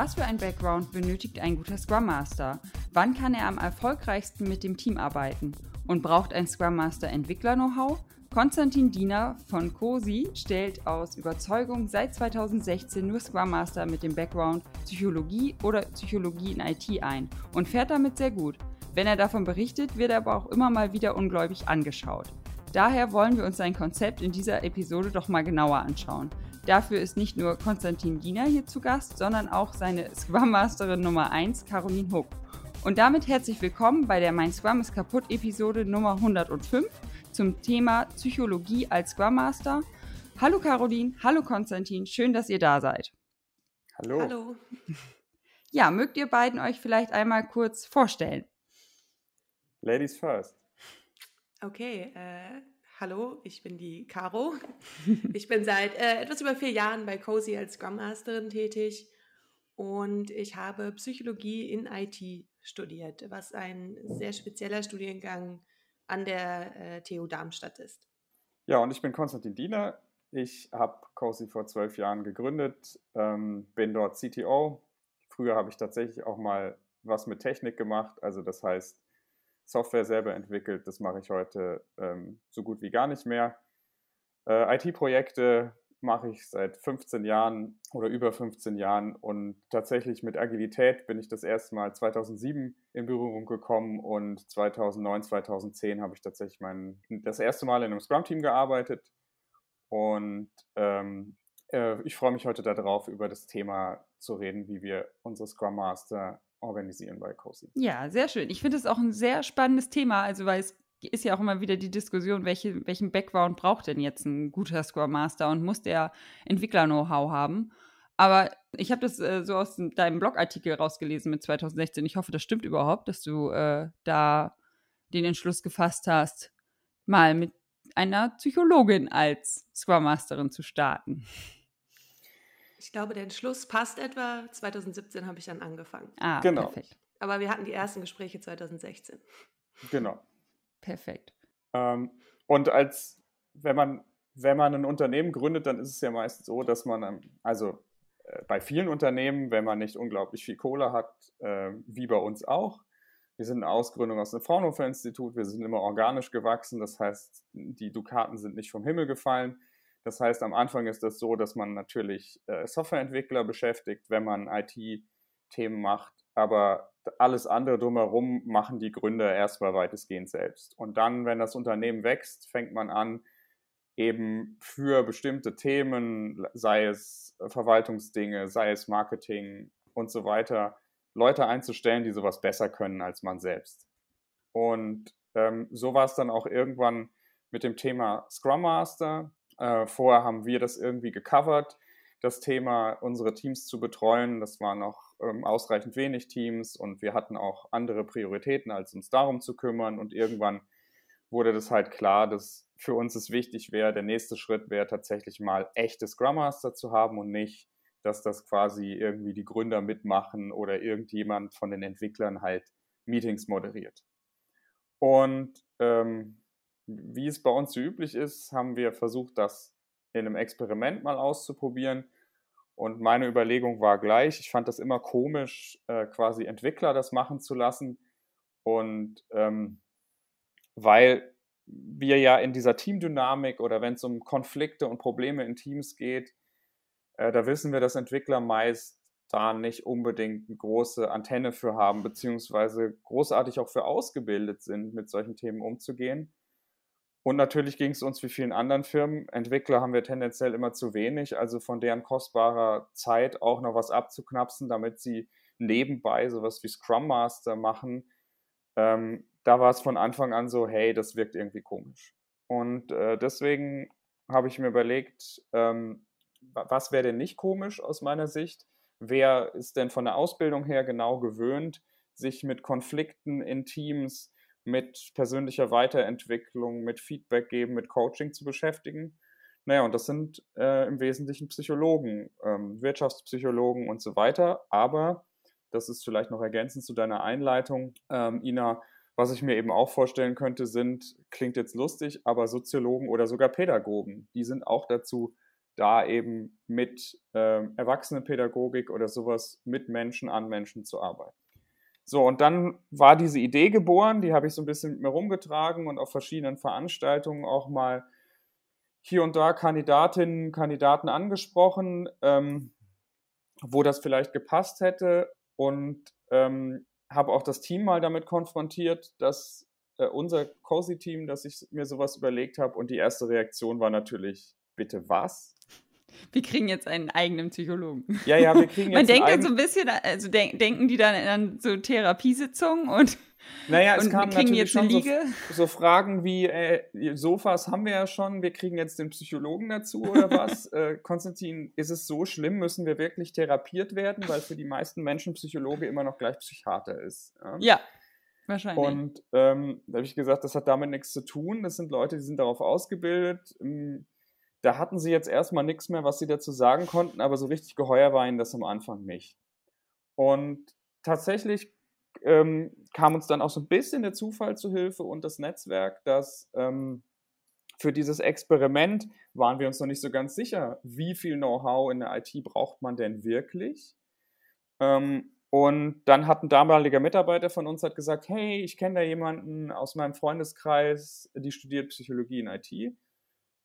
Was für ein Background benötigt ein guter Scrum Master? Wann kann er am erfolgreichsten mit dem Team arbeiten? Und braucht ein Scrum Master Entwickler-Know-how? Konstantin Diener von COSI stellt aus Überzeugung seit 2016 nur Scrum Master mit dem Background Psychologie oder Psychologie in IT ein und fährt damit sehr gut. Wenn er davon berichtet, wird er aber auch immer mal wieder ungläubig angeschaut. Daher wollen wir uns sein Konzept in dieser Episode doch mal genauer anschauen. Dafür ist nicht nur Konstantin Diener hier zu Gast, sondern auch seine Scrum Masterin Nummer 1, Caroline Huck. Und damit herzlich willkommen bei der Mein Scrum ist kaputt Episode Nummer 105 zum Thema Psychologie als Scrum Master. Hallo Caroline, hallo Konstantin, schön, dass ihr da seid. Hallo. Hallo. Ja, mögt ihr beiden euch vielleicht einmal kurz vorstellen? Ladies first. Okay, äh, Hallo, ich bin die Caro. Ich bin seit äh, etwas über vier Jahren bei Cozy als Scrum Masterin tätig und ich habe Psychologie in IT studiert, was ein sehr spezieller Studiengang an der äh, TU Darmstadt ist. Ja, und ich bin Konstantin Diener. Ich habe Cozy vor zwölf Jahren gegründet, ähm, bin dort CTO. Früher habe ich tatsächlich auch mal was mit Technik gemacht, also das heißt Software selber entwickelt. Das mache ich heute ähm, so gut wie gar nicht mehr. Äh, IT-Projekte mache ich seit 15 Jahren oder über 15 Jahren und tatsächlich mit Agilität bin ich das erste Mal 2007 in Berührung gekommen und 2009, 2010 habe ich tatsächlich mein, das erste Mal in einem Scrum-Team gearbeitet und ähm, äh, ich freue mich heute darauf, über das Thema zu reden, wie wir unsere Scrum Master organisieren bei COSI. Ja, sehr schön. Ich finde es auch ein sehr spannendes Thema, also weil es ist ja auch immer wieder die Diskussion, welche, welchen Background braucht denn jetzt ein guter Scrum Master und muss der Entwickler-Know-how haben? Aber ich habe das äh, so aus deinem Blogartikel rausgelesen mit 2016. Ich hoffe, das stimmt überhaupt, dass du äh, da den Entschluss gefasst hast, mal mit einer Psychologin als Scrum Masterin zu starten. Ich glaube, der Entschluss passt etwa. 2017 habe ich dann angefangen. Ah, genau. perfekt. Aber wir hatten die ersten Gespräche 2016. Genau. Perfekt. Ähm, und als, wenn man, wenn man ein Unternehmen gründet, dann ist es ja meist so, dass man, also äh, bei vielen Unternehmen, wenn man nicht unglaublich viel Kohle hat, äh, wie bei uns auch, wir sind eine Ausgründung aus dem Fraunhofer-Institut, wir sind immer organisch gewachsen, das heißt, die Dukaten sind nicht vom Himmel gefallen. Das heißt, am Anfang ist das so, dass man natürlich äh, Softwareentwickler beschäftigt, wenn man IT-Themen macht, aber alles andere drumherum machen die Gründer erstmal weitestgehend selbst. Und dann, wenn das Unternehmen wächst, fängt man an, eben für bestimmte Themen, sei es Verwaltungsdinge, sei es Marketing und so weiter, Leute einzustellen, die sowas besser können als man selbst. Und ähm, so war es dann auch irgendwann mit dem Thema Scrum Master. Äh, vorher haben wir das irgendwie gecovert, das Thema, unsere Teams zu betreuen. Das waren noch ähm, ausreichend wenig Teams und wir hatten auch andere Prioritäten, als uns darum zu kümmern. Und irgendwann wurde das halt klar, dass für uns es wichtig wäre, der nächste Schritt wäre tatsächlich mal echte Scrum Master zu haben und nicht, dass das quasi irgendwie die Gründer mitmachen oder irgendjemand von den Entwicklern halt Meetings moderiert. Und ähm, wie es bei uns so üblich ist, haben wir versucht, das in einem Experiment mal auszuprobieren. Und meine Überlegung war gleich, ich fand das immer komisch, äh, quasi Entwickler das machen zu lassen. Und ähm, weil wir ja in dieser Teamdynamik oder wenn es um Konflikte und Probleme in Teams geht, äh, da wissen wir, dass Entwickler meist da nicht unbedingt eine große Antenne für haben, beziehungsweise großartig auch für ausgebildet sind, mit solchen Themen umzugehen. Und natürlich ging es uns wie vielen anderen Firmen. Entwickler haben wir tendenziell immer zu wenig, also von deren kostbarer Zeit auch noch was abzuknapsen, damit sie nebenbei sowas wie Scrum Master machen. Ähm, da war es von Anfang an so, hey, das wirkt irgendwie komisch. Und äh, deswegen habe ich mir überlegt, ähm, was wäre denn nicht komisch aus meiner Sicht? Wer ist denn von der Ausbildung her genau gewöhnt, sich mit Konflikten in Teams mit persönlicher Weiterentwicklung, mit Feedback geben, mit Coaching zu beschäftigen. Naja, und das sind äh, im Wesentlichen Psychologen, ähm, Wirtschaftspsychologen und so weiter. Aber, das ist vielleicht noch ergänzend zu deiner Einleitung, ähm, Ina, was ich mir eben auch vorstellen könnte, sind, klingt jetzt lustig, aber Soziologen oder sogar Pädagogen, die sind auch dazu da eben mit äh, Erwachsenenpädagogik oder sowas mit Menschen an Menschen zu arbeiten. So, und dann war diese Idee geboren, die habe ich so ein bisschen mit mir rumgetragen und auf verschiedenen Veranstaltungen auch mal hier und da Kandidatinnen, Kandidaten angesprochen, ähm, wo das vielleicht gepasst hätte und ähm, habe auch das Team mal damit konfrontiert, dass äh, unser Cozy-Team, dass ich mir sowas überlegt habe und die erste Reaktion war natürlich, bitte was? Wir kriegen jetzt einen eigenen Psychologen. Ja, ja, wir kriegen jetzt Man denkt dann so ein bisschen, also denk, denken die dann an so Therapiesitzungen und naja, es kamen natürlich schon so, so, Fragen wie, äh, Sofas haben wir ja schon, wir kriegen jetzt den Psychologen dazu oder was? äh, Konstantin, ist es so schlimm? Müssen wir wirklich therapiert werden? Weil für die meisten Menschen Psychologe immer noch gleich Psychiater ist. Ja, ja wahrscheinlich. Und ähm, da habe ich gesagt, das hat damit nichts zu tun. Das sind Leute, die sind darauf ausgebildet. Ähm, da hatten sie jetzt erstmal nichts mehr, was sie dazu sagen konnten, aber so richtig geheuer war ihnen das am Anfang nicht. Und tatsächlich ähm, kam uns dann auch so ein bisschen der Zufall zu Hilfe und das Netzwerk, dass ähm, für dieses Experiment waren wir uns noch nicht so ganz sicher, wie viel Know-how in der IT braucht man denn wirklich. Ähm, und dann hat ein damaliger Mitarbeiter von uns hat gesagt, hey, ich kenne da jemanden aus meinem Freundeskreis, die studiert Psychologie in IT.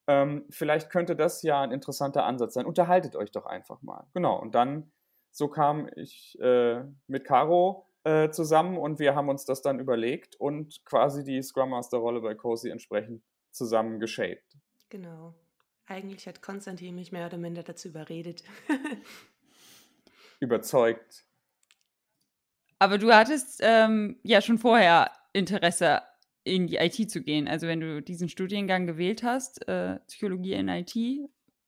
Ähm, vielleicht könnte das ja ein interessanter Ansatz sein. Unterhaltet euch doch einfach mal. Genau. Und dann, so kam ich äh, mit Caro äh, zusammen und wir haben uns das dann überlegt und quasi die Scrum Master Rolle bei Cozy entsprechend zusammen geshaped. Genau. Eigentlich hat Konstantin mich mehr oder minder dazu überredet. Überzeugt. Aber du hattest ähm, ja schon vorher Interesse in die IT zu gehen. Also wenn du diesen Studiengang gewählt hast, äh, Psychologie in IT,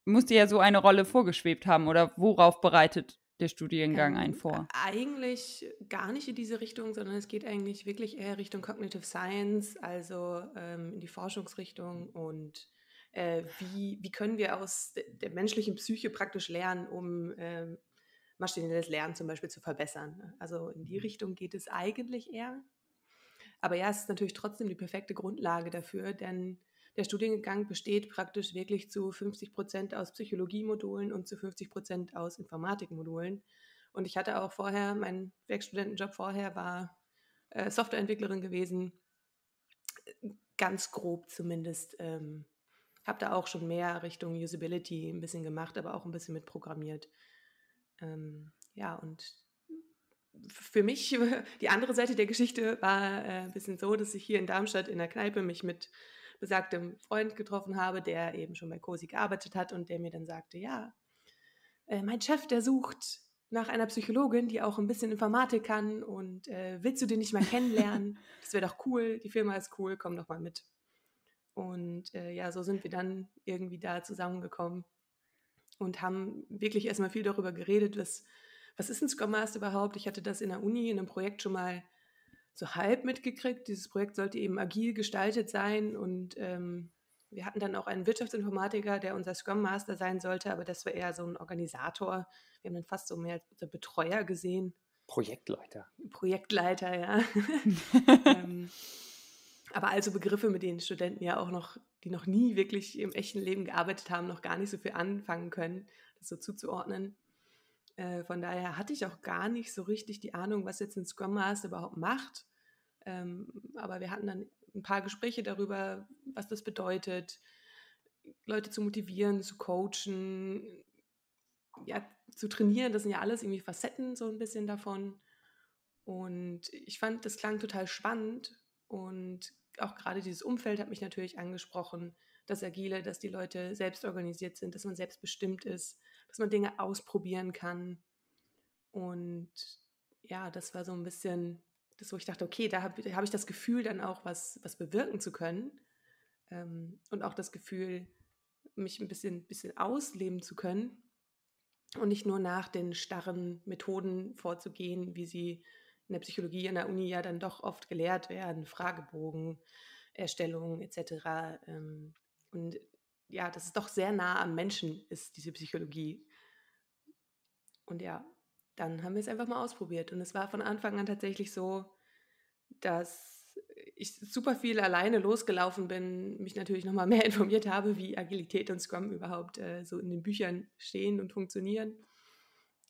musste ja so eine Rolle vorgeschwebt haben oder worauf bereitet der Studiengang ähm, einen vor? Eigentlich gar nicht in diese Richtung, sondern es geht eigentlich wirklich eher Richtung Cognitive Science, also ähm, in die Forschungsrichtung und äh, wie, wie können wir aus der menschlichen Psyche praktisch lernen, um ähm, maschinelles Lernen zum Beispiel zu verbessern. Also in die mhm. Richtung geht es eigentlich eher. Aber ja, es ist natürlich trotzdem die perfekte Grundlage dafür, denn der Studiengang besteht praktisch wirklich zu 50 Prozent aus Psychologiemodulen und zu 50 Prozent aus Informatikmodulen. Und ich hatte auch vorher, mein Werkstudentenjob vorher war äh, Softwareentwicklerin gewesen, ganz grob zumindest. Ähm, habe da auch schon mehr Richtung Usability ein bisschen gemacht, aber auch ein bisschen mit programmiert. Ähm, ja, und für mich, die andere Seite der Geschichte war äh, ein bisschen so, dass ich hier in Darmstadt in der Kneipe mich mit besagtem Freund getroffen habe, der eben schon bei COSI gearbeitet hat und der mir dann sagte, ja, äh, mein Chef, der sucht nach einer Psychologin, die auch ein bisschen Informatik kann und äh, willst du den nicht mal kennenlernen? Das wäre doch cool, die Firma ist cool, komm doch mal mit. Und äh, ja, so sind wir dann irgendwie da zusammengekommen und haben wirklich erstmal viel darüber geredet, was, was ist ein Scrum Master überhaupt? Ich hatte das in der Uni in einem Projekt schon mal so halb mitgekriegt. Dieses Projekt sollte eben agil gestaltet sein und ähm, wir hatten dann auch einen Wirtschaftsinformatiker, der unser Scrum Master sein sollte, aber das war eher so ein Organisator. Wir haben dann fast so mehr als Betreuer gesehen. Projektleiter. Projektleiter, ja. ähm, aber also Begriffe, mit denen Studenten ja auch noch, die noch nie wirklich im echten Leben gearbeitet haben, noch gar nicht so viel anfangen können, das so zuzuordnen. Äh, von daher hatte ich auch gar nicht so richtig die Ahnung, was jetzt ein Scrum Master überhaupt macht. Ähm, aber wir hatten dann ein paar Gespräche darüber, was das bedeutet, Leute zu motivieren, zu coachen, ja, zu trainieren. Das sind ja alles irgendwie Facetten so ein bisschen davon. Und ich fand, das klang total spannend. Und auch gerade dieses Umfeld hat mich natürlich angesprochen, das Agile, dass die Leute selbst organisiert sind, dass man selbstbestimmt ist, dass man Dinge ausprobieren kann. Und ja, das war so ein bisschen das, wo ich dachte, okay, da habe hab ich das Gefühl, dann auch was, was bewirken zu können. Ähm, und auch das Gefühl, mich ein bisschen, bisschen ausleben zu können und nicht nur nach den starren Methoden vorzugehen, wie sie in der Psychologie an der Uni ja dann doch oft gelehrt werden, Fragebogen, Erstellung etc. Ähm, und ja, dass es doch sehr nah am Menschen ist, diese Psychologie. Und ja, dann haben wir es einfach mal ausprobiert. Und es war von Anfang an tatsächlich so, dass ich super viel alleine losgelaufen bin, mich natürlich nochmal mehr informiert habe, wie Agilität und Scrum überhaupt äh, so in den Büchern stehen und funktionieren.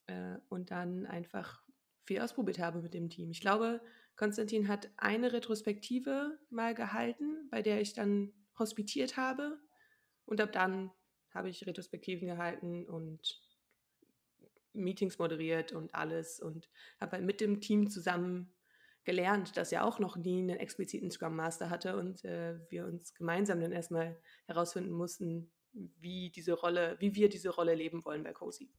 Äh, und dann einfach viel ausprobiert habe mit dem Team. Ich glaube, Konstantin hat eine Retrospektive mal gehalten, bei der ich dann hospitiert habe. Und ab dann habe ich Retrospektiven gehalten und Meetings moderiert und alles und habe halt mit dem Team zusammen gelernt, dass er auch noch nie einen expliziten Scrum Master hatte und äh, wir uns gemeinsam dann erstmal herausfinden mussten, wie diese Rolle, wie wir diese Rolle leben wollen bei Cozy.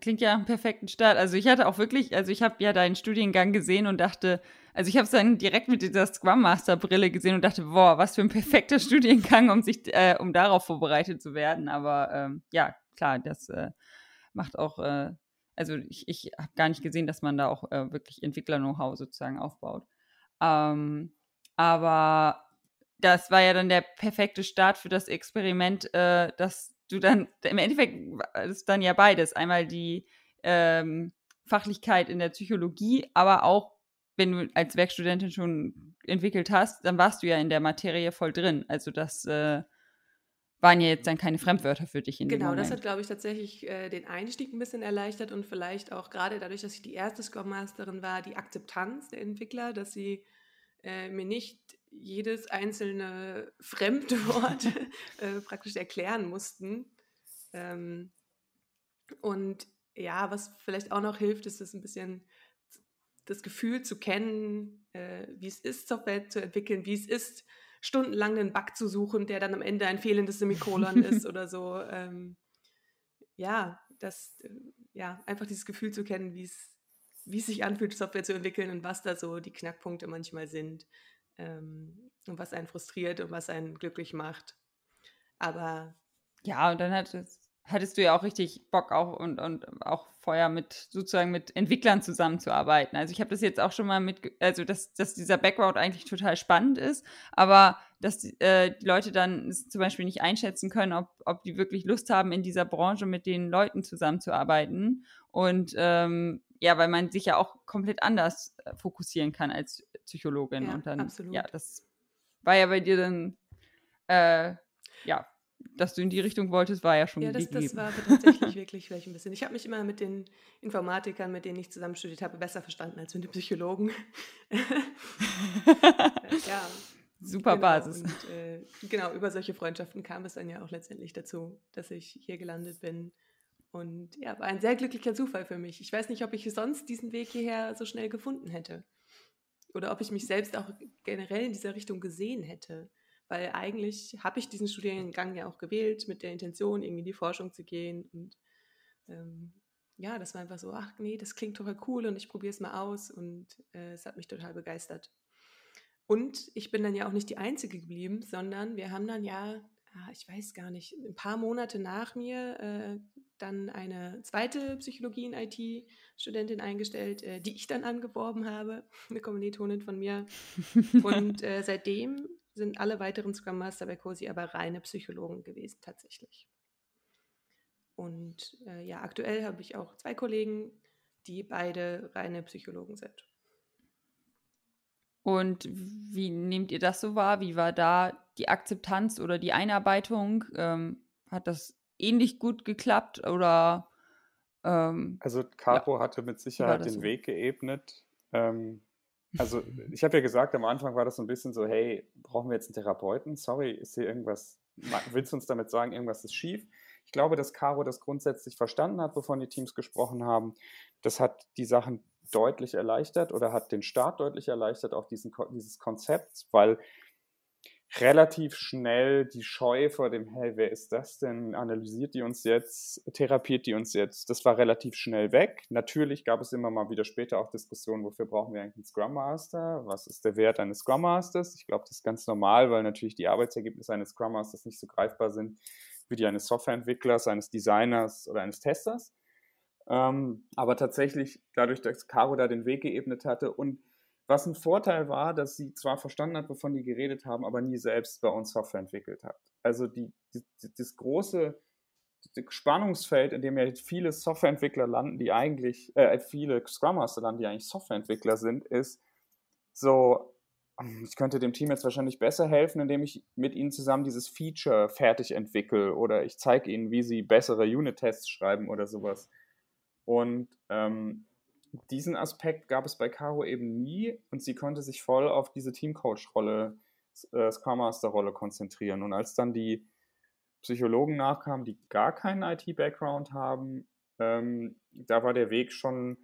klingt ja am perfekten Start. Also ich hatte auch wirklich, also ich habe ja deinen Studiengang gesehen und dachte, also ich habe es dann direkt mit dieser Scrum Master Brille gesehen und dachte, boah, was für ein perfekter Studiengang, um sich, äh, um darauf vorbereitet zu werden. Aber ähm, ja, klar, das äh, macht auch äh, also ich, ich habe gar nicht gesehen, dass man da auch äh, wirklich Entwickler-Know-how sozusagen aufbaut. Ähm, aber das war ja dann der perfekte Start für das Experiment, äh, dass du dann, im Endeffekt ist dann ja beides. Einmal die ähm, Fachlichkeit in der Psychologie, aber auch, wenn du als Werkstudentin schon entwickelt hast, dann warst du ja in der Materie voll drin. Also das äh, waren ja jetzt dann keine Fremdwörter für dich in Genau, das hat, glaube ich, tatsächlich äh, den Einstieg ein bisschen erleichtert und vielleicht auch gerade dadurch, dass ich die erste Scrum Masterin war, die Akzeptanz der Entwickler, dass sie äh, mir nicht jedes einzelne Fremdwort äh, praktisch erklären mussten. Ähm, und ja, was vielleicht auch noch hilft, ist es ein bisschen das Gefühl zu kennen, äh, wie es ist, Software zu entwickeln, wie es ist, stundenlang einen Bug zu suchen, der dann am Ende ein fehlendes Semikolon ist oder so. Ähm, ja, das, äh, ja, einfach dieses Gefühl zu kennen, wie es wie es sich anfühlt, Software zu entwickeln und was da so die Knackpunkte manchmal sind ähm, und was einen frustriert und was einen glücklich macht. Aber ja, und dann hat es hattest du ja auch richtig Bock auch und, und auch vorher mit sozusagen mit Entwicklern zusammenzuarbeiten. Also ich habe das jetzt auch schon mal mit, also dass, dass dieser Background eigentlich total spannend ist, aber dass die, äh, die Leute dann zum Beispiel nicht einschätzen können, ob, ob die wirklich Lust haben, in dieser Branche mit den Leuten zusammenzuarbeiten. Und ähm, ja, weil man sich ja auch komplett anders äh, fokussieren kann als Psychologin. Ja, und dann, absolut. ja, das war ja bei dir dann, äh, ja, dass du in die Richtung wolltest, war ja schon Ja, das, gegeben. das war tatsächlich wirklich vielleicht ein bisschen. Ich habe mich immer mit den Informatikern, mit denen ich zusammen studiert habe, besser verstanden als mit den Psychologen. ja. Super genau. Basis. Und, äh, genau, über solche Freundschaften kam es dann ja auch letztendlich dazu, dass ich hier gelandet bin. Und ja, war ein sehr glücklicher Zufall für mich. Ich weiß nicht, ob ich sonst diesen Weg hierher so schnell gefunden hätte. Oder ob ich mich selbst auch generell in dieser Richtung gesehen hätte. Weil eigentlich habe ich diesen Studiengang ja auch gewählt mit der Intention, irgendwie in die Forschung zu gehen. Und ähm, ja, das war einfach so, ach nee, das klingt total cool und ich probiere es mal aus. Und äh, es hat mich total begeistert. Und ich bin dann ja auch nicht die Einzige geblieben, sondern wir haben dann ja, ah, ich weiß gar nicht, ein paar Monate nach mir äh, dann eine zweite Psychologie in IT-Studentin eingestellt, äh, die ich dann angeworben habe, eine Kommilitonin von mir. Und äh, seitdem sind alle weiteren Scrum Master bei COSI aber reine Psychologen gewesen, tatsächlich. Und äh, ja, aktuell habe ich auch zwei Kollegen, die beide reine Psychologen sind. Und wie nehmt ihr das so wahr? Wie war da die Akzeptanz oder die Einarbeitung? Ähm, hat das ähnlich gut geklappt oder? Ähm, also Caro ja. hatte mit Sicherheit den so? Weg geebnet. Ähm, also ich habe ja gesagt, am Anfang war das so ein bisschen so, hey, brauchen wir jetzt einen Therapeuten? Sorry, ist hier irgendwas, willst du uns damit sagen, irgendwas ist schief? Ich glaube, dass Caro das grundsätzlich verstanden hat, wovon die Teams gesprochen haben. Das hat die Sachen deutlich erleichtert oder hat den Start deutlich erleichtert, auch diesen, dieses Konzept, weil relativ schnell die Scheu vor dem, hey, wer ist das denn? Analysiert die uns jetzt? Therapiert die uns jetzt? Das war relativ schnell weg. Natürlich gab es immer mal wieder später auch Diskussionen, wofür brauchen wir eigentlich einen Scrum Master? Was ist der Wert eines Scrum Masters? Ich glaube, das ist ganz normal, weil natürlich die Arbeitsergebnisse eines Scrum Masters nicht so greifbar sind wie die eines Softwareentwicklers, eines Designers oder eines Testers. Ähm, aber tatsächlich, dadurch, dass Caro da den Weg geebnet hatte und was ein Vorteil war, dass sie zwar verstanden hat, wovon die geredet haben, aber nie selbst bei uns Software entwickelt hat. Also die, die, das große Spannungsfeld, in dem ja viele Softwareentwickler landen, die eigentlich, äh, viele Scrum Master landen, die eigentlich Softwareentwickler sind, ist so, ich könnte dem Team jetzt wahrscheinlich besser helfen, indem ich mit ihnen zusammen dieses Feature fertig entwickle oder ich zeige ihnen, wie sie bessere Unit-Tests schreiben oder sowas. Und ähm, diesen Aspekt gab es bei Caro eben nie und sie konnte sich voll auf diese Teamcoach-Rolle, äh, Scrum Master-Rolle konzentrieren. Und als dann die Psychologen nachkamen, die gar keinen IT-Background haben, ähm, da war der Weg schon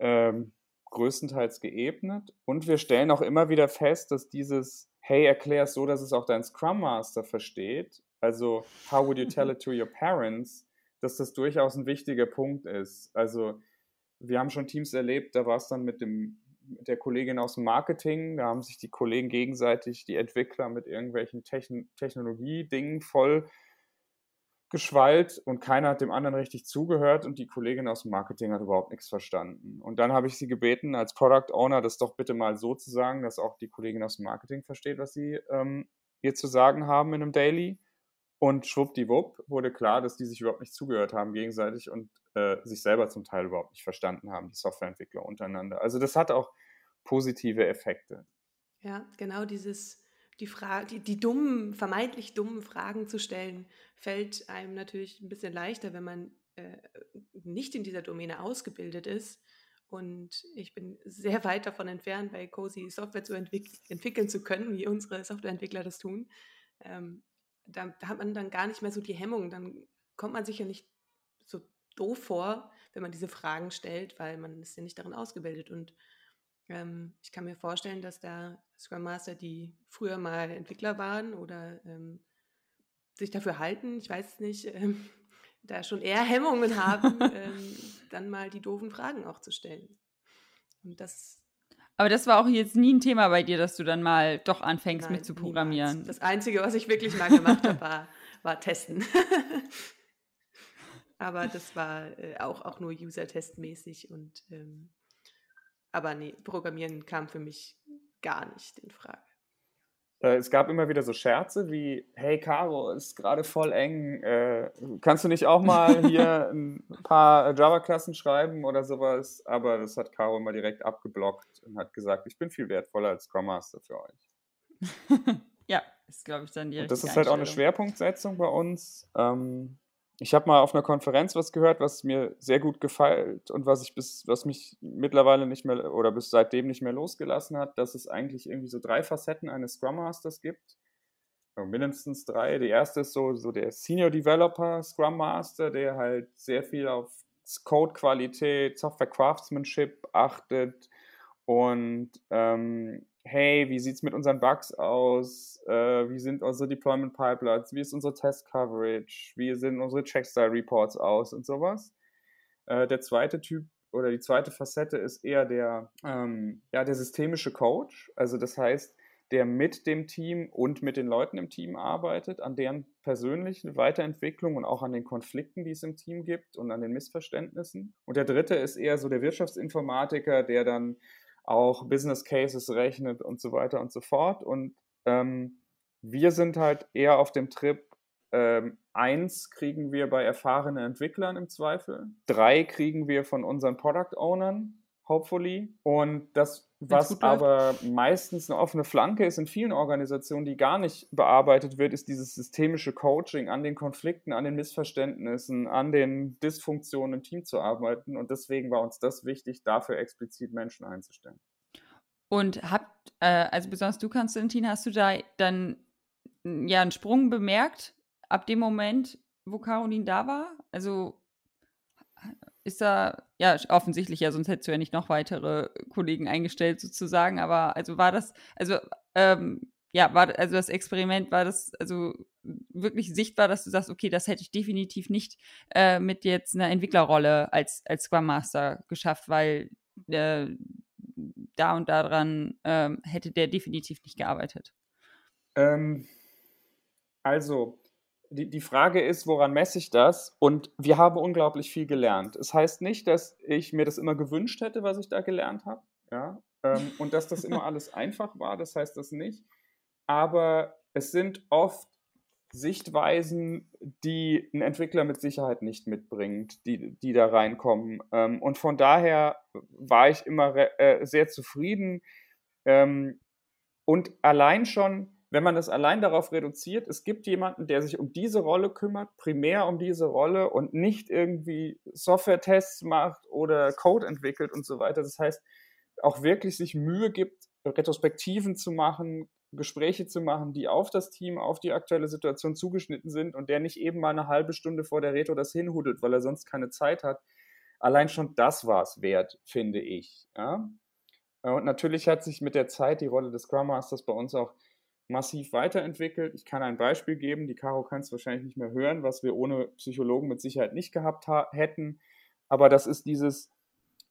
ähm, größtenteils geebnet. Und wir stellen auch immer wieder fest, dass dieses Hey, erklär es so, dass es auch dein Scrum Master versteht. Also, how would you tell it to your parents? Dass das durchaus ein wichtiger Punkt ist. Also, wir haben schon Teams erlebt, da war es dann mit dem mit der Kollegin aus dem Marketing, da haben sich die Kollegen gegenseitig, die Entwickler mit irgendwelchen Techn Technologie-Dingen voll geschwallt und keiner hat dem anderen richtig zugehört und die Kollegin aus dem Marketing hat überhaupt nichts verstanden. Und dann habe ich sie gebeten, als Product Owner das doch bitte mal so zu sagen, dass auch die Kollegin aus dem Marketing versteht, was sie ähm, ihr zu sagen haben in einem Daily. Und schwuppdiwupp wurde klar, dass die sich überhaupt nicht zugehört haben gegenseitig und äh, sich selber zum Teil überhaupt nicht verstanden haben, die Softwareentwickler untereinander. Also das hat auch positive Effekte. Ja, genau dieses die, Frage, die, die dummen, vermeintlich dummen Fragen zu stellen, fällt einem natürlich ein bisschen leichter, wenn man äh, nicht in dieser Domäne ausgebildet ist. Und ich bin sehr weit davon entfernt, bei Cozy Software zu entwick entwickeln zu können, wie unsere Softwareentwickler das tun. Ähm, da, da, hat man dann gar nicht mehr so die Hemmung. Dann kommt man sich ja nicht so doof vor, wenn man diese Fragen stellt, weil man ist ja nicht darin ausgebildet. Und ähm, ich kann mir vorstellen, dass da Scrum Master, die früher mal Entwickler waren oder ähm, sich dafür halten, ich weiß es nicht, ähm, da schon eher Hemmungen haben, ähm, dann mal die doofen Fragen auch zu stellen. Und das. Aber das war auch jetzt nie ein Thema bei dir, dass du dann mal doch anfängst Nein, mit zu programmieren. Niemals. Das Einzige, was ich wirklich mal gemacht habe, war, war testen. Aber das war äh, auch, auch nur User-Test-mäßig und ähm, aber nee, Programmieren kam für mich gar nicht in Frage. Äh, es gab immer wieder so Scherze wie, hey Caro, ist gerade voll eng, äh, kannst du nicht auch mal hier ein paar Java-Klassen schreiben oder sowas? Aber das hat Caro immer direkt abgeblockt und hat gesagt, ich bin viel wertvoller als Scrum Master für euch. ja, ist glaube ich dann die und Das ist halt auch eine Schwerpunktsetzung bei uns. Ähm, ich habe mal auf einer Konferenz was gehört, was mir sehr gut gefällt und was ich bis, was mich mittlerweile nicht mehr oder bis seitdem nicht mehr losgelassen hat, dass es eigentlich irgendwie so drei Facetten eines Scrum Masters gibt. mindestens drei. Die erste ist so, so der Senior Developer Scrum Master, der halt sehr viel auf Code-Qualität, Software Craftsmanship achtet und ähm, hey, wie sieht es mit unseren Bugs aus? Äh, wie sind unsere Deployment Pipelines? Wie ist unsere Test Coverage? Wie sehen unsere Checkstyle Reports aus und sowas? Äh, der zweite Typ oder die zweite Facette ist eher der, ähm, ja, der systemische Coach. Also das heißt, der mit dem Team und mit den Leuten im Team arbeitet, an deren persönlichen Weiterentwicklung und auch an den Konflikten, die es im Team gibt und an den Missverständnissen. Und der dritte ist eher so der Wirtschaftsinformatiker, der dann auch Business Cases rechnet und so weiter und so fort. Und ähm, wir sind halt eher auf dem Trip, ähm, eins kriegen wir bei erfahrenen Entwicklern im Zweifel, drei kriegen wir von unseren Product Ownern, hopefully. Und das, was aber meistens eine offene Flanke ist in vielen Organisationen, die gar nicht bearbeitet wird, ist dieses systemische Coaching an den Konflikten, an den Missverständnissen, an den Dysfunktionen im Team zu arbeiten. Und deswegen war uns das wichtig, dafür explizit Menschen einzustellen. Und habt, äh, also besonders du, Konstantin, hast du da dann ja einen Sprung bemerkt ab dem Moment, wo Caroline da war? Also ist da, ja, offensichtlich, ja, sonst hättest du ja nicht noch weitere Kollegen eingestellt, sozusagen. Aber also war das, also, ähm, ja, war, also das Experiment war das, also wirklich sichtbar, dass du sagst, okay, das hätte ich definitiv nicht äh, mit jetzt einer Entwicklerrolle als, als Scrum Master geschafft, weil äh, da und daran äh, hätte der definitiv nicht gearbeitet. Ähm, also, die, die Frage ist, woran messe ich das? Und wir haben unglaublich viel gelernt. Es das heißt nicht, dass ich mir das immer gewünscht hätte, was ich da gelernt habe. Ja? Ähm, und dass das immer alles einfach war, das heißt das nicht. Aber es sind oft Sichtweisen, die ein Entwickler mit Sicherheit nicht mitbringt, die, die da reinkommen. Ähm, und von daher war ich immer äh, sehr zufrieden, ähm, und allein schon, wenn man es allein darauf reduziert, es gibt jemanden, der sich um diese Rolle kümmert, primär um diese Rolle und nicht irgendwie Software-Tests macht oder Code entwickelt und so weiter. Das heißt, auch wirklich sich Mühe gibt, Retrospektiven zu machen, Gespräche zu machen, die auf das Team, auf die aktuelle Situation zugeschnitten sind und der nicht eben mal eine halbe Stunde vor der Retro das hinhudelt, weil er sonst keine Zeit hat. Allein schon das war es wert, finde ich. Ja? Und natürlich hat sich mit der Zeit die Rolle des Scrum Masters bei uns auch massiv weiterentwickelt. Ich kann ein Beispiel geben, die Caro kann es wahrscheinlich nicht mehr hören, was wir ohne Psychologen mit Sicherheit nicht gehabt hätten. Aber das ist dieses,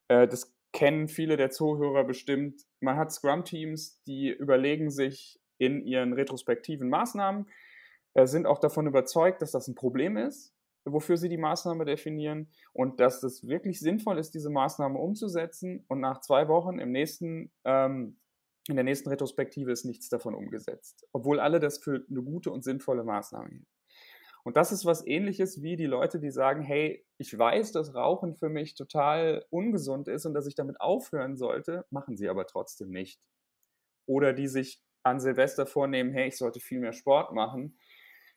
äh, das kennen viele der Zuhörer bestimmt. Man hat Scrum-Teams, die überlegen sich in ihren retrospektiven Maßnahmen, äh, sind auch davon überzeugt, dass das ein Problem ist, wofür sie die Maßnahme definieren und dass es wirklich sinnvoll ist, diese Maßnahme umzusetzen. Und nach zwei Wochen im nächsten, ähm, in der nächsten Retrospektive ist nichts davon umgesetzt, obwohl alle das für eine gute und sinnvolle Maßnahme hielten. Und das ist was ähnliches wie die Leute, die sagen, hey, ich weiß, dass Rauchen für mich total ungesund ist und dass ich damit aufhören sollte, machen sie aber trotzdem nicht. Oder die sich an Silvester vornehmen, hey, ich sollte viel mehr Sport machen.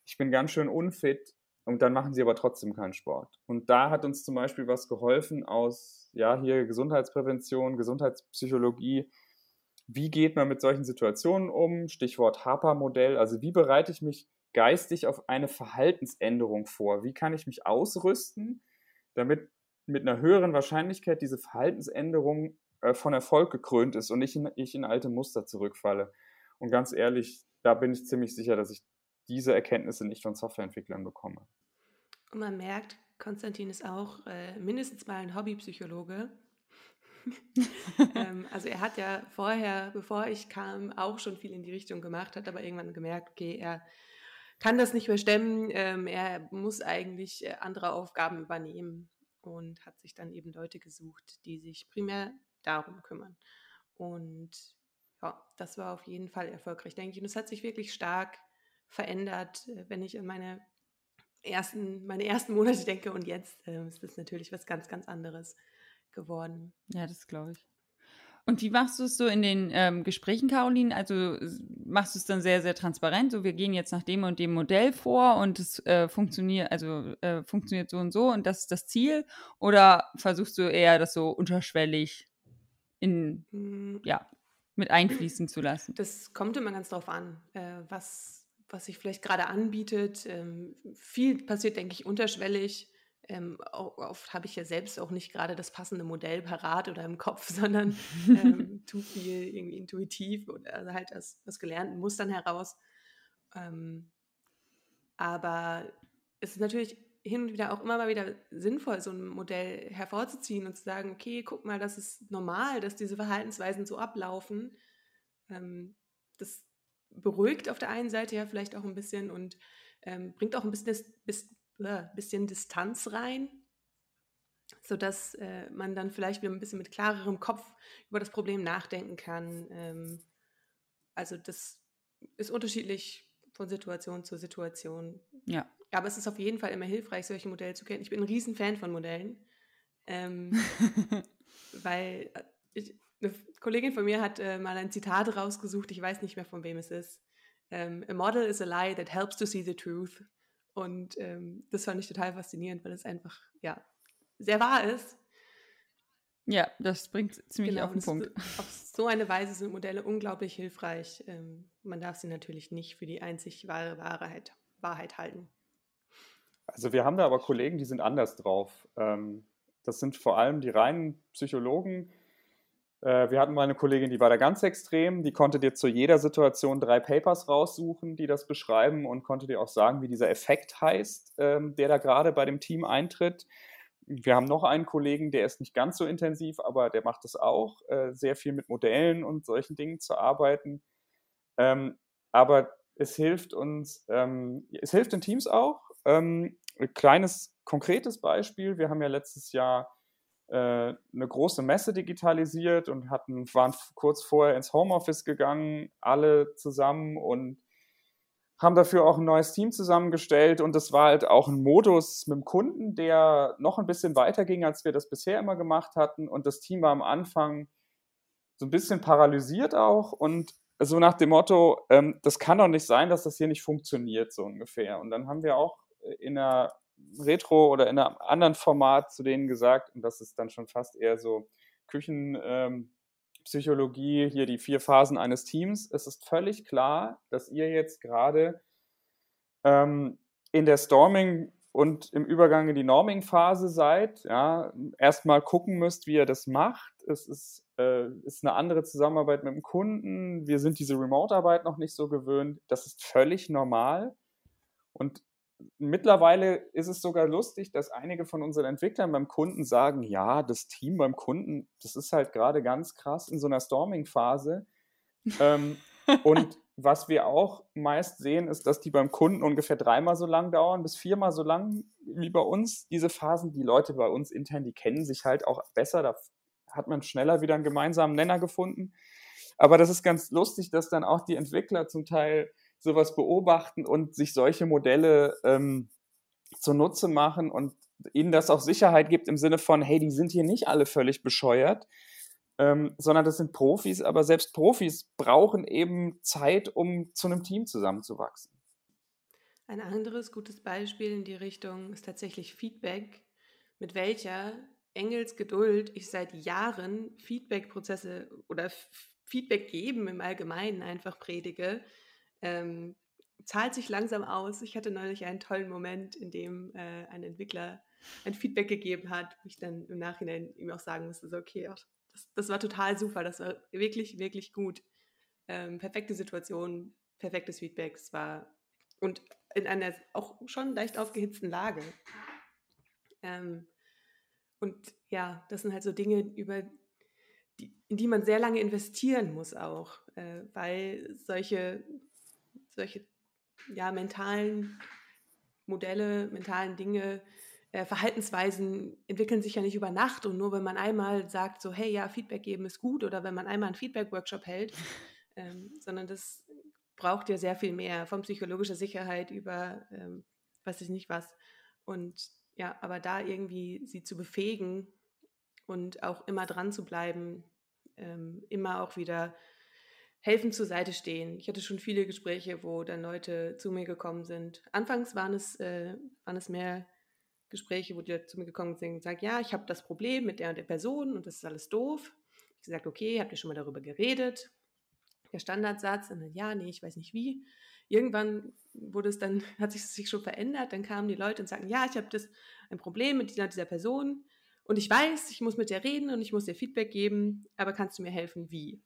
Ich bin ganz schön unfit und dann machen sie aber trotzdem keinen Sport. Und da hat uns zum Beispiel was geholfen aus, ja, hier Gesundheitsprävention, Gesundheitspsychologie. Wie geht man mit solchen Situationen um? Stichwort HAPA-Modell. Also wie bereite ich mich geistig auf eine Verhaltensänderung vor? Wie kann ich mich ausrüsten, damit mit einer höheren Wahrscheinlichkeit diese Verhaltensänderung äh, von Erfolg gekrönt ist und nicht in, ich in alte Muster zurückfalle? Und ganz ehrlich, da bin ich ziemlich sicher, dass ich diese Erkenntnisse nicht von Softwareentwicklern bekomme. Und man merkt, Konstantin ist auch äh, mindestens mal ein Hobbypsychologe. ähm, also er hat ja vorher, bevor ich kam, auch schon viel in die Richtung gemacht, hat aber irgendwann gemerkt, okay, er kann das nicht mehr stemmen. Ähm, er muss eigentlich äh, andere Aufgaben übernehmen und hat sich dann eben Leute gesucht, die sich primär darum kümmern. Und ja, das war auf jeden Fall erfolgreich, denke ich. Und es hat sich wirklich stark verändert, äh, wenn ich an meine ersten, meine ersten Monate denke. Und jetzt äh, ist das natürlich was ganz, ganz anderes geworden. Ja, das glaube ich. Und wie machst du es so in den ähm, Gesprächen, Caroline? Also machst du es dann sehr, sehr transparent, so wir gehen jetzt nach dem und dem Modell vor und es äh, funktioniert, also äh, funktioniert so und so und das ist das Ziel? Oder versuchst du eher das so unterschwellig in, mm. ja, mit einfließen zu lassen? Das kommt immer ganz drauf an, äh, was, was sich vielleicht gerade anbietet. Ähm, viel passiert, denke ich, unterschwellig ähm, oft habe ich ja selbst auch nicht gerade das passende Modell parat oder im Kopf, sondern ähm, tu viel irgendwie intuitiv oder also halt aus, aus gelernten Mustern heraus. Ähm, aber es ist natürlich hin und wieder auch immer mal wieder sinnvoll, so ein Modell hervorzuziehen und zu sagen, okay, guck mal, das ist normal, dass diese Verhaltensweisen so ablaufen. Ähm, das beruhigt auf der einen Seite ja vielleicht auch ein bisschen und ähm, bringt auch ein bisschen das, äh, bisschen Distanz rein, sodass äh, man dann vielleicht wieder ein bisschen mit klarerem Kopf über das Problem nachdenken kann. Ähm, also das ist unterschiedlich von Situation zu Situation. Ja. Aber es ist auf jeden Fall immer hilfreich, solche Modelle zu kennen. Ich bin ein Riesenfan von Modellen, ähm, weil äh, ich, eine Kollegin von mir hat äh, mal ein Zitat rausgesucht, ich weiß nicht mehr von wem es ist. Ähm, a model is a lie that helps to see the truth. Und ähm, das fand ich total faszinierend, weil es einfach, ja, sehr wahr ist. Ja, das bringt ziemlich genau, auf den Punkt. Auf so eine Weise sind Modelle unglaublich hilfreich. Ähm, man darf sie natürlich nicht für die einzig wahre Wahrheit, Wahrheit halten. Also wir haben da aber Kollegen, die sind anders drauf. Ähm, das sind vor allem die reinen Psychologen, wir hatten mal eine Kollegin, die war da ganz extrem, die konnte dir zu jeder Situation drei Papers raussuchen, die das beschreiben und konnte dir auch sagen, wie dieser Effekt heißt, ähm, der da gerade bei dem Team eintritt. Wir haben noch einen Kollegen, der ist nicht ganz so intensiv, aber der macht es auch, äh, sehr viel mit Modellen und solchen Dingen zu arbeiten. Ähm, aber es hilft uns, ähm, es hilft den Teams auch. ein kleines konkretes Beispiel, wir haben ja letztes Jahr äh, eine große Messe digitalisiert und hatten, waren kurz vorher ins Homeoffice gegangen, alle zusammen und haben dafür auch ein neues Team zusammengestellt und das war halt auch ein Modus mit dem Kunden, der noch ein bisschen weiter ging, als wir das bisher immer gemacht hatten und das Team war am Anfang so ein bisschen paralysiert auch und so nach dem Motto, ähm, das kann doch nicht sein, dass das hier nicht funktioniert, so ungefähr. Und dann haben wir auch in einer Retro oder in einem anderen Format zu denen gesagt, und das ist dann schon fast eher so Küchenpsychologie, ähm, hier die vier Phasen eines Teams. Es ist völlig klar, dass ihr jetzt gerade ähm, in der Storming und im Übergang in die Norming-Phase seid, ja, erstmal gucken müsst, wie ihr das macht. Es ist, äh, ist eine andere Zusammenarbeit mit dem Kunden. Wir sind diese Remote-Arbeit noch nicht so gewöhnt. Das ist völlig normal. Und mittlerweile ist es sogar lustig, dass einige von unseren Entwicklern beim Kunden sagen, ja, das Team beim Kunden, das ist halt gerade ganz krass in so einer Storming-Phase. ähm, und was wir auch meist sehen, ist, dass die beim Kunden ungefähr dreimal so lang dauern, bis viermal so lang wie bei uns. Diese Phasen, die Leute bei uns intern, die kennen sich halt auch besser. Da hat man schneller wieder einen gemeinsamen Nenner gefunden. Aber das ist ganz lustig, dass dann auch die Entwickler zum Teil sowas beobachten und sich solche Modelle ähm, zunutze machen und ihnen das auch Sicherheit gibt im Sinne von, hey, die sind hier nicht alle völlig bescheuert, ähm, sondern das sind Profis, aber selbst Profis brauchen eben Zeit, um zu einem Team zusammenzuwachsen. Ein anderes gutes Beispiel in die Richtung ist tatsächlich Feedback, mit welcher Engelsgeduld ich seit Jahren Feedback-Prozesse oder Feedback geben im Allgemeinen einfach predige. Ähm, zahlt sich langsam aus. Ich hatte neulich einen tollen Moment, in dem äh, ein Entwickler ein Feedback gegeben hat, wo ich dann im Nachhinein ihm auch sagen musste, so, okay, das, das war total super, das war wirklich, wirklich gut. Ähm, perfekte Situation, perfektes Feedback, es war und in einer auch schon leicht aufgehitzten Lage. Ähm, und ja, das sind halt so Dinge, über die, in die man sehr lange investieren muss auch, äh, weil solche, solche ja, mentalen Modelle, mentalen Dinge äh, Verhaltensweisen entwickeln sich ja nicht über Nacht und nur wenn man einmal sagt, so, hey, ja, Feedback geben ist gut oder wenn man einmal einen Feedback-Workshop hält, ähm, sondern das braucht ja sehr viel mehr, von psychologischer Sicherheit über, ähm, weiß ich nicht was. Und ja, aber da irgendwie sie zu befähigen und auch immer dran zu bleiben, ähm, immer auch wieder helfen zur Seite stehen. Ich hatte schon viele Gespräche, wo dann Leute zu mir gekommen sind. Anfangs waren es, äh, waren es mehr Gespräche, wo die zu mir gekommen sind und sagen, ja, ich habe das Problem mit der und der Person und das ist alles doof. Ich gesagt, okay, habt ihr schon mal darüber geredet? Der Standardsatz, und dann, ja, nee, ich weiß nicht wie. Irgendwann wurde es dann, hat sich sich schon verändert, dann kamen die Leute und sagten, ja, ich habe ein Problem mit dieser, dieser Person und ich weiß, ich muss mit der reden und ich muss dir Feedback geben, aber kannst du mir helfen, wie?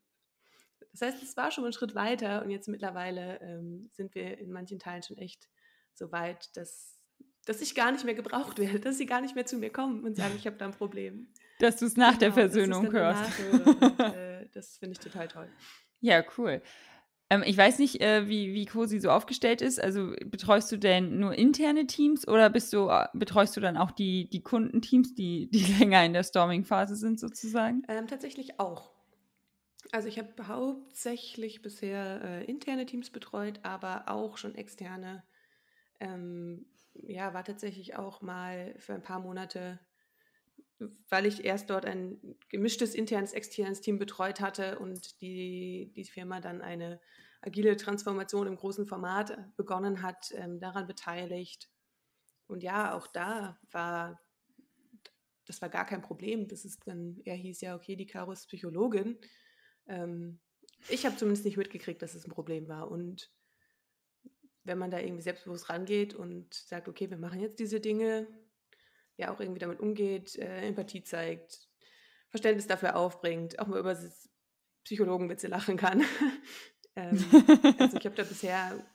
Das heißt, es war schon ein Schritt weiter und jetzt mittlerweile ähm, sind wir in manchen Teilen schon echt so weit, dass dass ich gar nicht mehr gebraucht werde, dass sie gar nicht mehr zu mir kommen und sagen, ich habe da ein Problem. Dass du es nach genau, der Versöhnung hörst. Und, äh, das finde ich total toll. Ja, cool. Ähm, ich weiß nicht, äh, wie, wie COSI so aufgestellt ist. Also betreust du denn nur interne Teams oder bist du, äh, betreust du dann auch die, die Kundenteams, die, die länger in der Storming-Phase sind sozusagen? Ähm, tatsächlich auch. Also ich habe hauptsächlich bisher äh, interne Teams betreut, aber auch schon externe. Ähm, ja, war tatsächlich auch mal für ein paar Monate, weil ich erst dort ein gemischtes internes, externes Team betreut hatte und die, die Firma dann eine agile Transformation im großen Format begonnen hat, ähm, daran beteiligt. Und ja, auch da war, das war gar kein Problem. Das ist dann, er hieß ja, okay, die Caro ist Psychologin. Ähm, ich habe zumindest nicht mitgekriegt, dass es ein Problem war. Und wenn man da irgendwie selbstbewusst rangeht und sagt, okay, wir machen jetzt diese Dinge, ja auch irgendwie damit umgeht, äh, Empathie zeigt, Verständnis dafür aufbringt, auch mal über Psychologenwitze lachen kann. ähm, also ich habe da bisher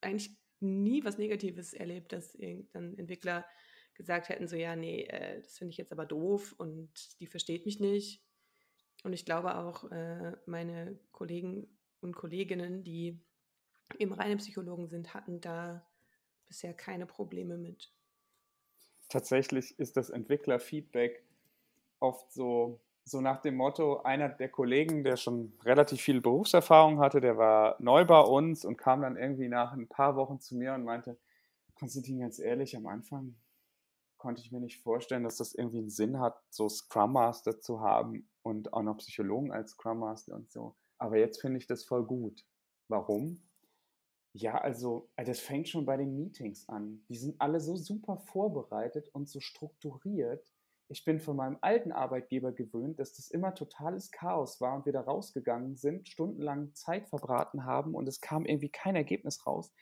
eigentlich nie was Negatives erlebt, dass irgendein Entwickler gesagt hätten, so ja, nee, äh, das finde ich jetzt aber doof und die versteht mich nicht. Und ich glaube auch, äh, meine Kollegen und Kolleginnen, die eben reine Psychologen sind, hatten da bisher keine Probleme mit. Tatsächlich ist das Entwicklerfeedback oft so, so nach dem Motto, einer der Kollegen, der schon relativ viel Berufserfahrung hatte, der war neu bei uns und kam dann irgendwie nach ein paar Wochen zu mir und meinte, Konstantin, ganz ehrlich, am Anfang konnte ich mir nicht vorstellen, dass das irgendwie einen Sinn hat, so Scrum Master zu haben und auch noch Psychologen als Scrum Master und so. aber jetzt finde ich das voll gut. Warum? Ja, also äh, das fängt schon bei den Meetings an. Die sind alle so super vorbereitet und so strukturiert. Ich bin von meinem alten Arbeitgeber gewöhnt, dass das immer totales Chaos war und wir da rausgegangen sind, stundenlang Zeit verbraten haben und es kam irgendwie kein Ergebnis raus.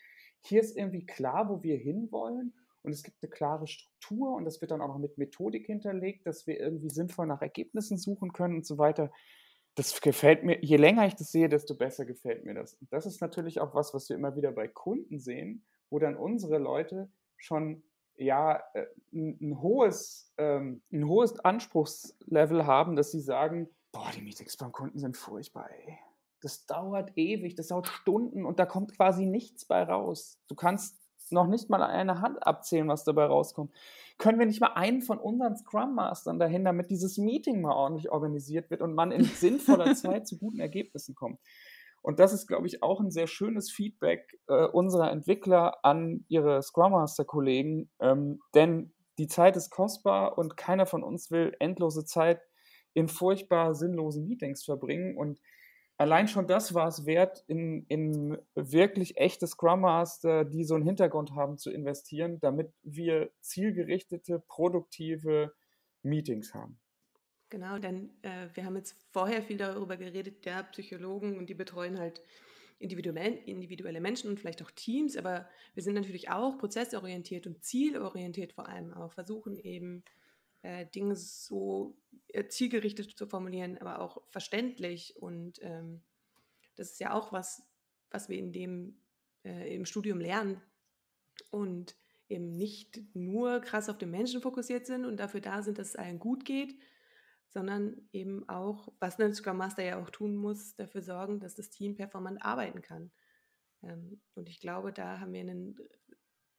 Hier ist irgendwie klar, wo wir hinwollen und es gibt eine klare Struktur und das wird dann auch noch mit Methodik hinterlegt, dass wir irgendwie sinnvoll nach Ergebnissen suchen können und so weiter das gefällt mir, je länger ich das sehe, desto besser gefällt mir das. Und das ist natürlich auch was, was wir immer wieder bei Kunden sehen, wo dann unsere Leute schon ja ein, äh, ein hohes, ähm, ein hohes Anspruchslevel haben, dass sie sagen, boah, die Meetings beim Kunden sind furchtbar, ey. Das dauert ewig, das dauert Stunden und da kommt quasi nichts bei raus. Du kannst noch nicht mal eine Hand abzählen, was dabei rauskommt. Können wir nicht mal einen von unseren Scrum Mastern dahin, damit dieses Meeting mal ordentlich organisiert wird und man in sinnvoller Zeit zu guten Ergebnissen kommt. Und das ist, glaube ich, auch ein sehr schönes Feedback äh, unserer Entwickler an ihre Scrum Master Kollegen, ähm, denn die Zeit ist kostbar und keiner von uns will endlose Zeit in furchtbar sinnlosen Meetings verbringen. Und allein schon das war es wert, in, in wirklich echte Scrum Master, die so einen Hintergrund haben, zu investieren, damit wir zielgerichtete, produktive Meetings haben. Genau, denn äh, wir haben jetzt vorher viel darüber geredet, ja, Psychologen und die betreuen halt individuelle Menschen und vielleicht auch Teams, aber wir sind natürlich auch prozessorientiert und zielorientiert vor allem auch, versuchen eben äh, Dinge so äh, zielgerichtet zu formulieren, aber auch verständlich. Und ähm, das ist ja auch was, was wir in dem äh, im Studium lernen und eben nicht nur krass auf den Menschen fokussiert sind und dafür da sind, dass es allen gut geht, sondern eben auch, was ein Scrum Master ja auch tun muss, dafür sorgen, dass das Team performant arbeiten kann. Ähm, und ich glaube, da haben wir einen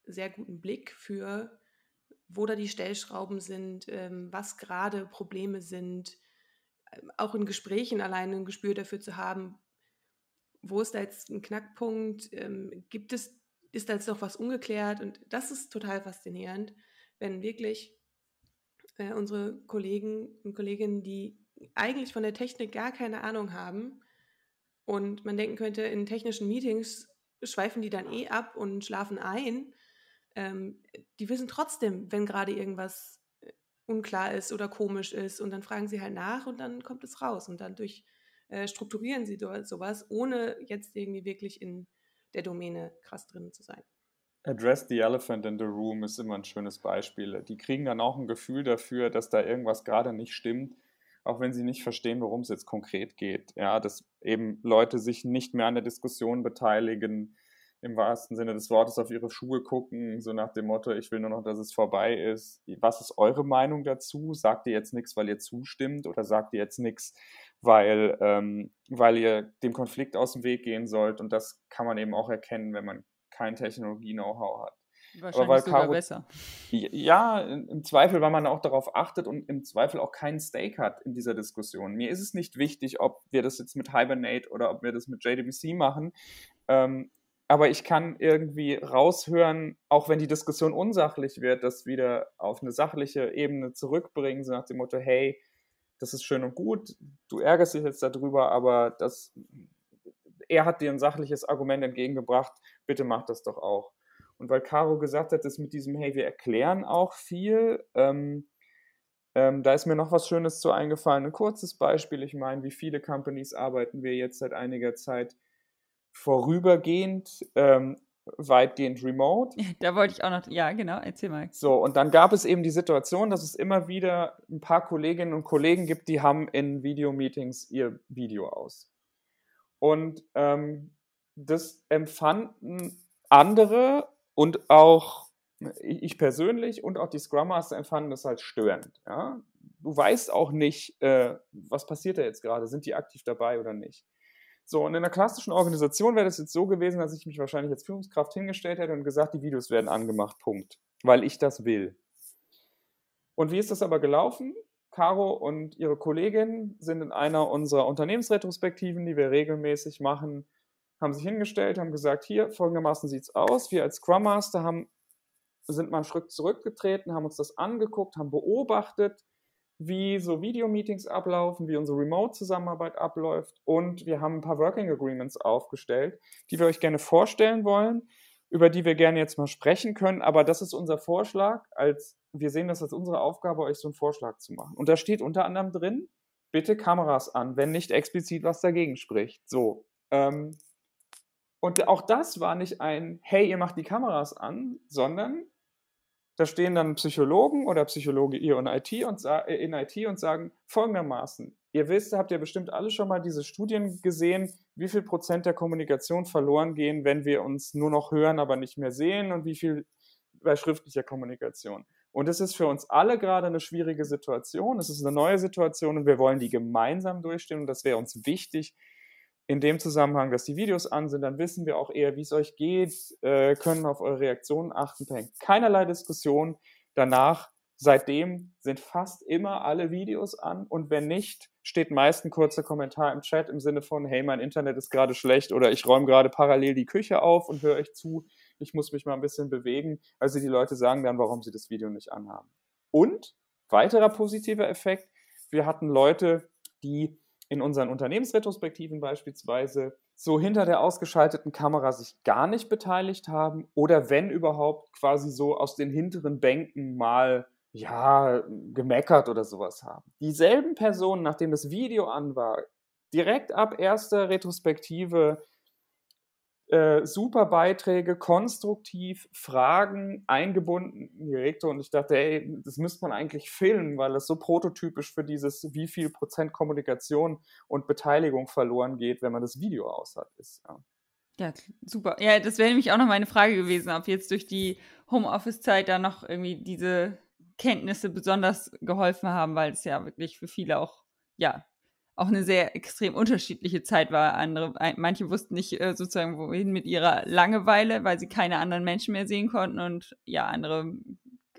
sehr guten Blick für wo da die Stellschrauben sind, ähm, was gerade Probleme sind, ähm, auch in Gesprächen alleine ein Gespür dafür zu haben, wo ist da jetzt ein Knackpunkt, ähm, gibt es, ist da jetzt noch was ungeklärt? Und das ist total faszinierend, wenn wirklich äh, unsere Kollegen und Kolleginnen, die eigentlich von der Technik gar keine Ahnung haben und man denken könnte, in technischen Meetings schweifen die dann eh ab und schlafen ein, ähm, die wissen trotzdem, wenn gerade irgendwas äh, unklar ist oder komisch ist und dann fragen sie halt nach und dann kommt es raus und dann durch äh, strukturieren sie sowas, ohne jetzt irgendwie wirklich in der Domäne krass drin zu sein. Address the Elephant in the Room ist immer ein schönes Beispiel. Die kriegen dann auch ein Gefühl dafür, dass da irgendwas gerade nicht stimmt, auch wenn sie nicht verstehen, worum es jetzt konkret geht. Ja, dass eben Leute sich nicht mehr an der Diskussion beteiligen, im wahrsten Sinne des Wortes auf ihre Schuhe gucken, so nach dem Motto, ich will nur noch, dass es vorbei ist. Was ist eure Meinung dazu? Sagt ihr jetzt nichts, weil ihr zustimmt oder sagt ihr jetzt nichts, weil, ähm, weil ihr dem Konflikt aus dem Weg gehen sollt? Und das kann man eben auch erkennen, wenn man kein Technologie-Know-how hat. Wahrscheinlich Aber sogar Caro, besser. Ja, im Zweifel, weil man auch darauf achtet und im Zweifel auch keinen Stake hat in dieser Diskussion. Mir ist es nicht wichtig, ob wir das jetzt mit Hibernate oder ob wir das mit JDBC machen. Ähm, aber ich kann irgendwie raushören, auch wenn die Diskussion unsachlich wird, das wieder auf eine sachliche Ebene zurückbringen, so nach dem Motto, hey, das ist schön und gut, du ärgerst dich jetzt darüber, aber das, er hat dir ein sachliches Argument entgegengebracht, bitte mach das doch auch. Und weil Caro gesagt hat, dass mit diesem, hey, wir erklären auch viel, ähm, ähm, da ist mir noch was Schönes zu eingefallen. Ein kurzes Beispiel, ich meine, wie viele Companies arbeiten wir jetzt seit einiger Zeit vorübergehend ähm, weitgehend remote. Da wollte ich auch noch, ja, genau, erzähl mal. So, und dann gab es eben die Situation, dass es immer wieder ein paar Kolleginnen und Kollegen gibt, die haben in Videomeetings ihr Video aus. Und ähm, das empfanden andere und auch ich persönlich und auch die Scrum Master empfanden das als störend. Ja? Du weißt auch nicht, äh, was passiert da jetzt gerade, sind die aktiv dabei oder nicht. So, und in einer klassischen Organisation wäre das jetzt so gewesen, dass ich mich wahrscheinlich als Führungskraft hingestellt hätte und gesagt, die Videos werden angemacht, Punkt. Weil ich das will. Und wie ist das aber gelaufen? Caro und ihre Kollegin sind in einer unserer Unternehmensretrospektiven, die wir regelmäßig machen, haben sich hingestellt, haben gesagt, hier, folgendermaßen sieht es aus. Wir als Scrum Master haben, sind mal einen Schritt zurückgetreten, haben uns das angeguckt, haben beobachtet, wie so Videomeetings ablaufen, wie unsere Remote-Zusammenarbeit abläuft und wir haben ein paar Working Agreements aufgestellt, die wir euch gerne vorstellen wollen, über die wir gerne jetzt mal sprechen können. Aber das ist unser Vorschlag, als wir sehen das als unsere Aufgabe, euch so einen Vorschlag zu machen. Und da steht unter anderem drin, bitte Kameras an, wenn nicht explizit was dagegen spricht. So. Ähm, und auch das war nicht ein, hey, ihr macht die Kameras an, sondern da stehen dann Psychologen oder Psychologe ihr in IT und, äh, in IT und sagen folgendermaßen, ihr wisst, habt ihr bestimmt alle schon mal diese Studien gesehen, wie viel Prozent der Kommunikation verloren gehen, wenn wir uns nur noch hören, aber nicht mehr sehen und wie viel bei schriftlicher Kommunikation. Und es ist für uns alle gerade eine schwierige Situation. Es ist eine neue Situation und wir wollen die gemeinsam durchstehen und das wäre uns wichtig, in dem Zusammenhang, dass die Videos an sind, dann wissen wir auch eher, wie es euch geht, äh, können auf eure Reaktionen achten, keinerlei Diskussion. Danach, seitdem sind fast immer alle Videos an und wenn nicht, steht meist ein kurzer Kommentar im Chat im Sinne von, hey, mein Internet ist gerade schlecht oder ich räume gerade parallel die Küche auf und höre euch zu, ich muss mich mal ein bisschen bewegen. Also die Leute sagen dann, warum sie das Video nicht anhaben. Und weiterer positiver Effekt, wir hatten Leute, die in unseren Unternehmensretrospektiven beispielsweise so hinter der ausgeschalteten Kamera sich gar nicht beteiligt haben oder wenn überhaupt quasi so aus den hinteren Bänken mal ja gemeckert oder sowas haben. Dieselben Personen, nachdem das Video an war, direkt ab erster Retrospektive äh, super Beiträge, konstruktiv, Fragen eingebunden in die Rektor und ich dachte, ey, das müsste man eigentlich filmen, weil das so prototypisch für dieses, wie viel Prozent Kommunikation und Beteiligung verloren geht, wenn man das Video aus hat, ist. Ja. Ja, super. Ja, das wäre nämlich auch noch meine Frage gewesen, ob jetzt durch die Homeoffice-Zeit da noch irgendwie diese Kenntnisse besonders geholfen haben, weil es ja wirklich für viele auch, ja, auch eine sehr extrem unterschiedliche Zeit war. Andere, manche wussten nicht äh, sozusagen, wohin mit ihrer Langeweile, weil sie keine anderen Menschen mehr sehen konnten und ja, andere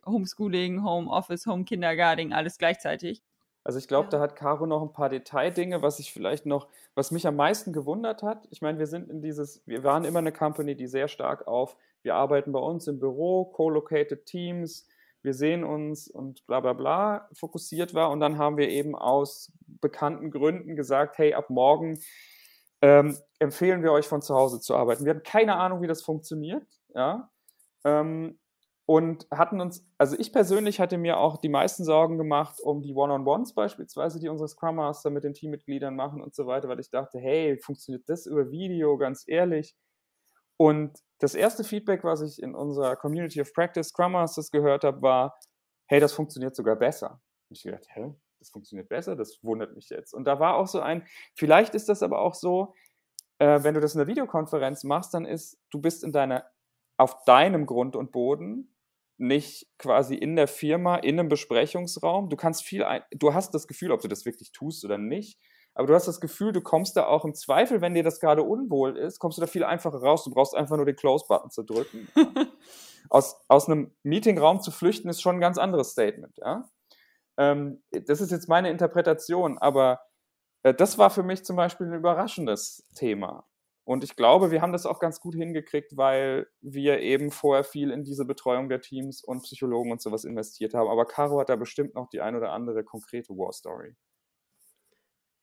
Homeschooling, Homeoffice, Home Kindergarten, alles gleichzeitig. Also ich glaube, ja. da hat Caro noch ein paar Detaildinge, was ich vielleicht noch, was mich am meisten gewundert hat. Ich meine, wir sind in dieses, wir waren immer eine Company, die sehr stark auf, wir arbeiten bei uns im Büro, co-located Teams, wir sehen uns und bla bla bla fokussiert war. Und dann haben wir eben aus bekannten Gründen gesagt, hey, ab morgen ähm, empfehlen wir euch von zu Hause zu arbeiten. Wir hatten keine Ahnung, wie das funktioniert, ja. Ähm, und hatten uns, also ich persönlich hatte mir auch die meisten Sorgen gemacht um die One-on-Ones beispielsweise, die unsere Scrum Master mit den Teammitgliedern machen und so weiter, weil ich dachte, hey, funktioniert das über Video, ganz ehrlich? Und das erste Feedback, was ich in unserer Community of Practice Scrum Masters gehört habe, war, hey, das funktioniert sogar besser. Und ich gedacht, hä, das funktioniert besser, das wundert mich jetzt. Und da war auch so ein, vielleicht ist das aber auch so, äh, wenn du das in der Videokonferenz machst, dann ist, du bist in deiner, auf deinem Grund und Boden, nicht quasi in der Firma, in einem Besprechungsraum. Du kannst viel, ein, du hast das Gefühl, ob du das wirklich tust oder nicht, aber du hast das Gefühl, du kommst da auch im Zweifel, wenn dir das gerade unwohl ist, kommst du da viel einfacher raus. Du brauchst einfach nur den Close-Button zu drücken. aus, aus einem Meetingraum zu flüchten ist schon ein ganz anderes Statement. Ja? Ähm, das ist jetzt meine Interpretation, aber äh, das war für mich zum Beispiel ein überraschendes Thema. Und ich glaube, wir haben das auch ganz gut hingekriegt, weil wir eben vorher viel in diese Betreuung der Teams und Psychologen und sowas investiert haben. Aber Caro hat da bestimmt noch die ein oder andere konkrete War Story.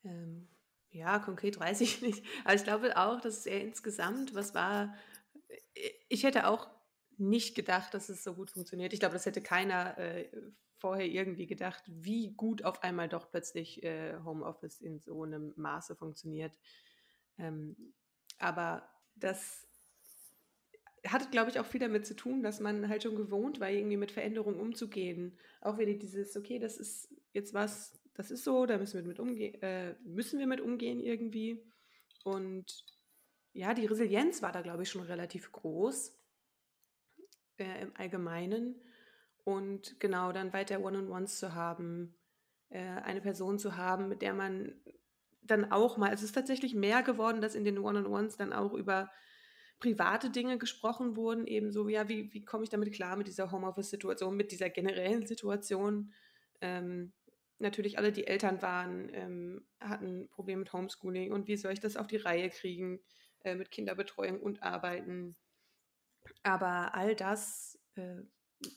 Ähm, ja, konkret weiß ich nicht. Aber ich glaube auch, dass er insgesamt, was war, äh, ich hätte auch nicht gedacht, dass es so gut funktioniert. Ich glaube, das hätte keiner äh, vorher irgendwie gedacht, wie gut auf einmal doch plötzlich äh, Homeoffice in so einem Maße funktioniert. Ähm, aber das hat, glaube ich, auch viel damit zu tun, dass man halt schon gewohnt war, irgendwie mit Veränderungen umzugehen. Auch wieder dieses, okay, das ist jetzt was, das ist so, da müssen wir mit umgehen, äh, müssen wir mit umgehen irgendwie. Und ja, die Resilienz war da, glaube ich, schon relativ groß äh, im Allgemeinen. Und genau, dann weiter One-on-Ones zu haben, äh, eine Person zu haben, mit der man dann auch mal, es ist tatsächlich mehr geworden, dass in den One-on-Ones dann auch über private Dinge gesprochen wurden, ebenso, ja, wie, wie komme ich damit klar mit dieser Homeoffice-Situation, mit dieser generellen Situation. Ähm, natürlich alle, die Eltern waren, ähm, hatten Probleme mit Homeschooling und wie soll ich das auf die Reihe kriegen äh, mit Kinderbetreuung und Arbeiten. Aber all das äh,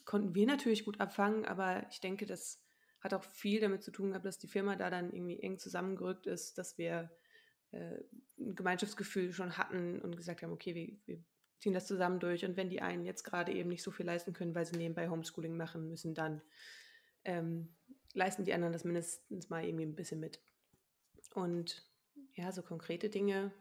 konnten wir natürlich gut abfangen, aber ich denke, das hat auch viel damit zu tun gehabt, dass die Firma da dann irgendwie eng zusammengerückt ist, dass wir äh, ein Gemeinschaftsgefühl schon hatten und gesagt haben, okay, wir, wir ziehen das zusammen durch und wenn die einen jetzt gerade eben nicht so viel leisten können, weil sie nebenbei Homeschooling machen müssen, dann ähm, leisten die anderen das mindestens mal irgendwie ein bisschen mit. Und ja, so konkrete Dinge.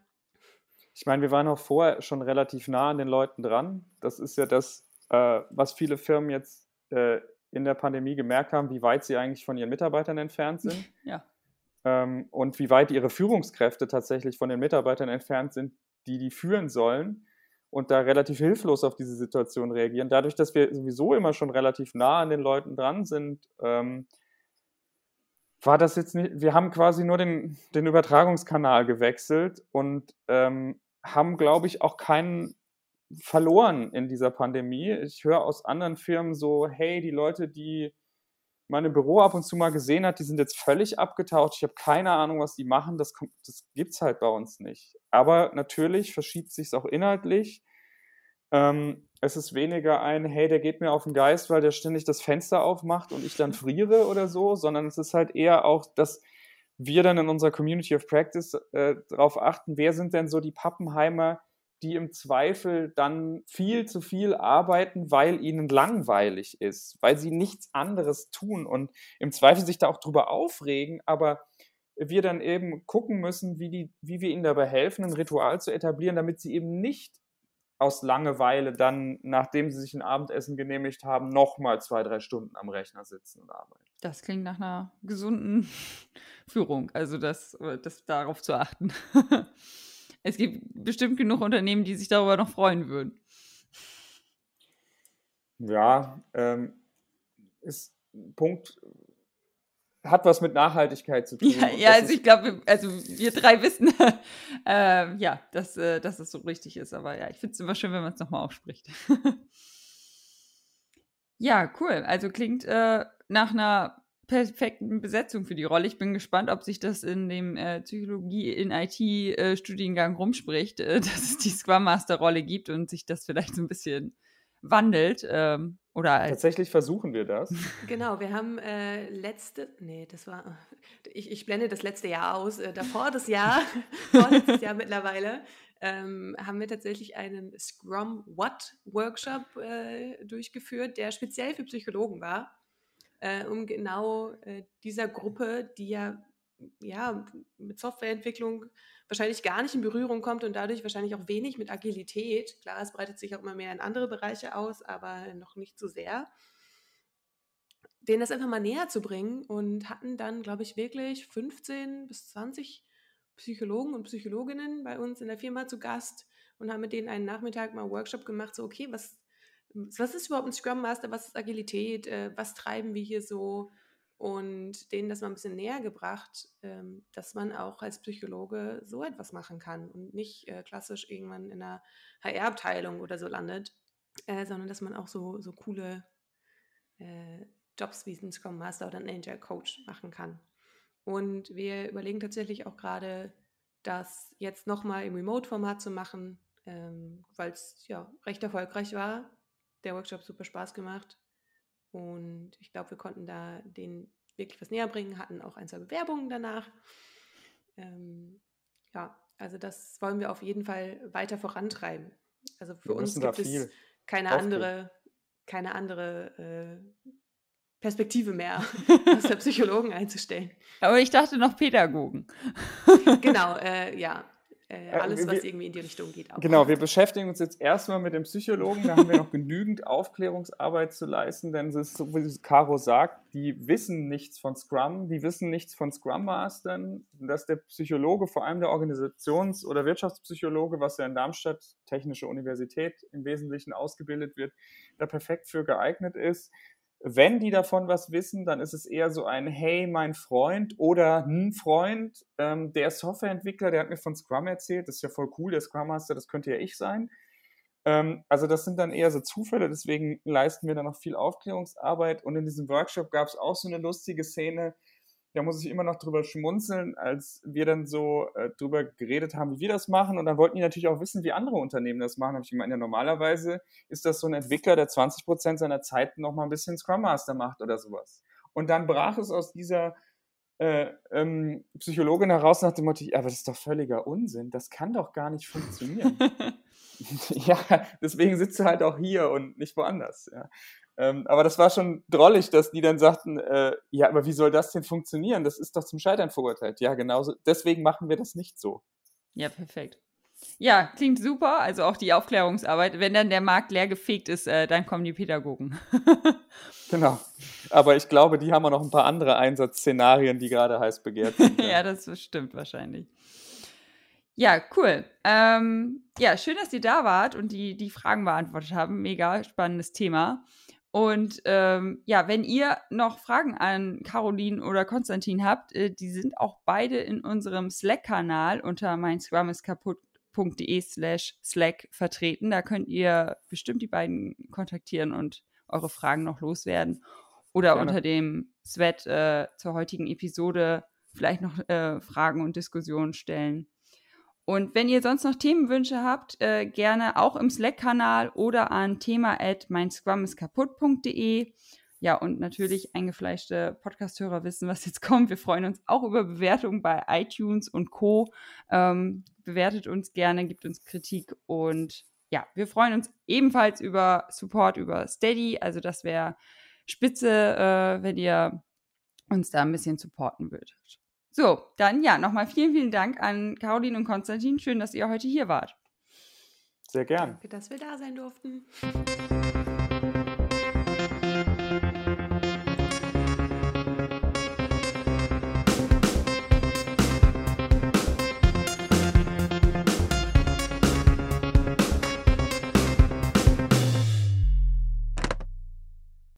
Ich meine, wir waren auch vorher schon relativ nah an den Leuten dran. Das ist ja das, äh, was viele Firmen jetzt äh, in der Pandemie gemerkt haben, wie weit sie eigentlich von ihren Mitarbeitern entfernt sind. Ja. Ähm, und wie weit ihre Führungskräfte tatsächlich von den Mitarbeitern entfernt sind, die die führen sollen und da relativ hilflos auf diese Situation reagieren. Dadurch, dass wir sowieso immer schon relativ nah an den Leuten dran sind, ähm, war das jetzt nicht, wir haben quasi nur den, den Übertragungskanal gewechselt und ähm, haben, glaube ich, auch keinen verloren in dieser Pandemie. Ich höre aus anderen Firmen so, hey, die Leute, die im Büro ab und zu mal gesehen hat, die sind jetzt völlig abgetaucht. Ich habe keine Ahnung, was die machen. Das, das gibt es halt bei uns nicht. Aber natürlich verschiebt sich auch inhaltlich. Ähm, es ist weniger ein, hey, der geht mir auf den Geist, weil der ständig das Fenster aufmacht und ich dann friere oder so, sondern es ist halt eher auch, dass wir dann in unserer Community of Practice äh, darauf achten, wer sind denn so die Pappenheimer, die im Zweifel dann viel zu viel arbeiten, weil ihnen langweilig ist, weil sie nichts anderes tun und im Zweifel sich da auch drüber aufregen, aber wir dann eben gucken müssen, wie, die, wie wir ihnen dabei helfen, ein Ritual zu etablieren, damit sie eben nicht aus Langeweile dann, nachdem sie sich ein Abendessen genehmigt haben, nochmal zwei, drei Stunden am Rechner sitzen und arbeiten. Das klingt nach einer gesunden Führung, also das, das darauf zu achten. es gibt bestimmt genug Unternehmen, die sich darüber noch freuen würden. Ja, ähm, ist ein Punkt, hat was mit Nachhaltigkeit zu tun. Ja, ja also ich glaube, also wir drei wissen, äh, ja, dass, äh, dass es so richtig ist. Aber ja, ich finde es immer schön, wenn man es nochmal aufspricht. ja, cool. Also klingt äh, nach einer perfekten Besetzung für die Rolle. Ich bin gespannt, ob sich das in dem äh, Psychologie in IT-Studiengang äh, rumspricht, äh, dass es die Scrum Master-Rolle gibt und sich das vielleicht so ein bisschen wandelt. Ähm, oder Tatsächlich versuchen wir das. Genau, wir haben äh, letzte, nee, das war, ich, ich blende das letzte Jahr aus, äh, davor das Jahr, vorletztes Jahr mittlerweile, ähm, haben wir tatsächlich einen Scrum What Workshop äh, durchgeführt, der speziell für Psychologen war, äh, um genau äh, dieser Gruppe, die ja, ja mit Softwareentwicklung wahrscheinlich gar nicht in Berührung kommt und dadurch wahrscheinlich auch wenig mit Agilität. Klar, es breitet sich auch immer mehr in andere Bereiche aus, aber noch nicht so sehr. Denen das einfach mal näher zu bringen und hatten dann, glaube ich, wirklich 15 bis 20 Psychologen und Psychologinnen bei uns in der Firma zu Gast und haben mit denen einen Nachmittag mal Workshop gemacht, so okay, was, was ist überhaupt ein Scrum Master, was ist Agilität, äh, was treiben wir hier so, und denen das mal ein bisschen näher gebracht, ähm, dass man auch als Psychologe so etwas machen kann und nicht äh, klassisch irgendwann in einer HR-Abteilung oder so landet, äh, sondern dass man auch so, so coole äh, Jobs wie ein Scrum Master oder ein Angel Coach machen kann. Und wir überlegen tatsächlich auch gerade, das jetzt nochmal im Remote-Format zu machen, ähm, weil es ja recht erfolgreich war. Der Workshop super Spaß gemacht und ich glaube, wir konnten da den wirklich was näher bringen, hatten auch ein, zwei Bewerbungen danach. Ähm, ja, also das wollen wir auf jeden Fall weiter vorantreiben. Also für wir uns gibt es keine andere, keine andere äh, Perspektive mehr, aus der Psychologen einzustellen. Aber ich dachte noch Pädagogen. genau, äh, ja. Äh, äh, alles, was irgendwie in die Richtung geht. Auch. Genau, wir beschäftigen uns jetzt erstmal mit dem Psychologen. Da haben wir noch genügend Aufklärungsarbeit zu leisten, denn es ist so, wie Caro sagt, die wissen nichts von Scrum, die wissen nichts von Scrum Mastern, dass der Psychologe, vor allem der Organisations- oder Wirtschaftspsychologe, was ja in Darmstadt, Technische Universität im Wesentlichen ausgebildet wird, da perfekt für geeignet ist. Wenn die davon was wissen, dann ist es eher so ein Hey, mein Freund oder ein Freund, ähm, der Softwareentwickler, der hat mir von Scrum erzählt, das ist ja voll cool, der Scrum Master, das könnte ja ich sein. Ähm, also das sind dann eher so Zufälle, deswegen leisten wir da noch viel Aufklärungsarbeit und in diesem Workshop gab es auch so eine lustige Szene, da muss ich immer noch drüber schmunzeln, als wir dann so äh, drüber geredet haben, wie wir das machen. Und dann wollten die natürlich auch wissen, wie andere Unternehmen das machen. Da habe ich gemeint, ja, normalerweise ist das so ein Entwickler, der 20 Prozent seiner Zeit noch mal ein bisschen Scrum Master macht oder sowas. Und dann brach es aus dieser äh, ähm, Psychologin heraus nach dem Motto, aber das ist doch völliger Unsinn, das kann doch gar nicht funktionieren. ja, deswegen sitzt du halt auch hier und nicht woanders. Ja. Ähm, aber das war schon drollig, dass die dann sagten, äh, ja, aber wie soll das denn funktionieren? Das ist doch zum Scheitern verurteilt. Ja, genauso. Deswegen machen wir das nicht so. Ja, perfekt. Ja, klingt super. Also auch die Aufklärungsarbeit. Wenn dann der Markt leer gefegt ist, äh, dann kommen die Pädagogen. genau. Aber ich glaube, die haben auch noch ein paar andere Einsatzszenarien, die gerade heiß begehrt sind. ja, das stimmt wahrscheinlich. Ja, cool. Ähm, ja, schön, dass ihr da wart und die, die Fragen beantwortet haben. Mega spannendes Thema. Und ähm, ja, wenn ihr noch Fragen an Caroline oder Konstantin habt, äh, die sind auch beide in unserem Slack-Kanal unter mein Scrum ist kaputt.de slash Slack vertreten. Da könnt ihr bestimmt die beiden kontaktieren und eure Fragen noch loswerden. Oder Gerne. unter dem Sweat äh, zur heutigen Episode vielleicht noch äh, Fragen und Diskussionen stellen. Und wenn ihr sonst noch Themenwünsche habt, äh, gerne auch im Slack-Kanal oder an thema at meinscrumiskaputt.de. Ja, und natürlich eingefleischte Podcast-Hörer wissen, was jetzt kommt. Wir freuen uns auch über Bewertungen bei iTunes und Co. Ähm, bewertet uns gerne, gibt uns Kritik und ja, wir freuen uns ebenfalls über Support über Steady. Also das wäre spitze, äh, wenn ihr uns da ein bisschen supporten würdet. So, dann ja, nochmal vielen, vielen Dank an Caroline und Konstantin. Schön, dass ihr heute hier wart. Sehr gern. Danke, dass wir da sein durften.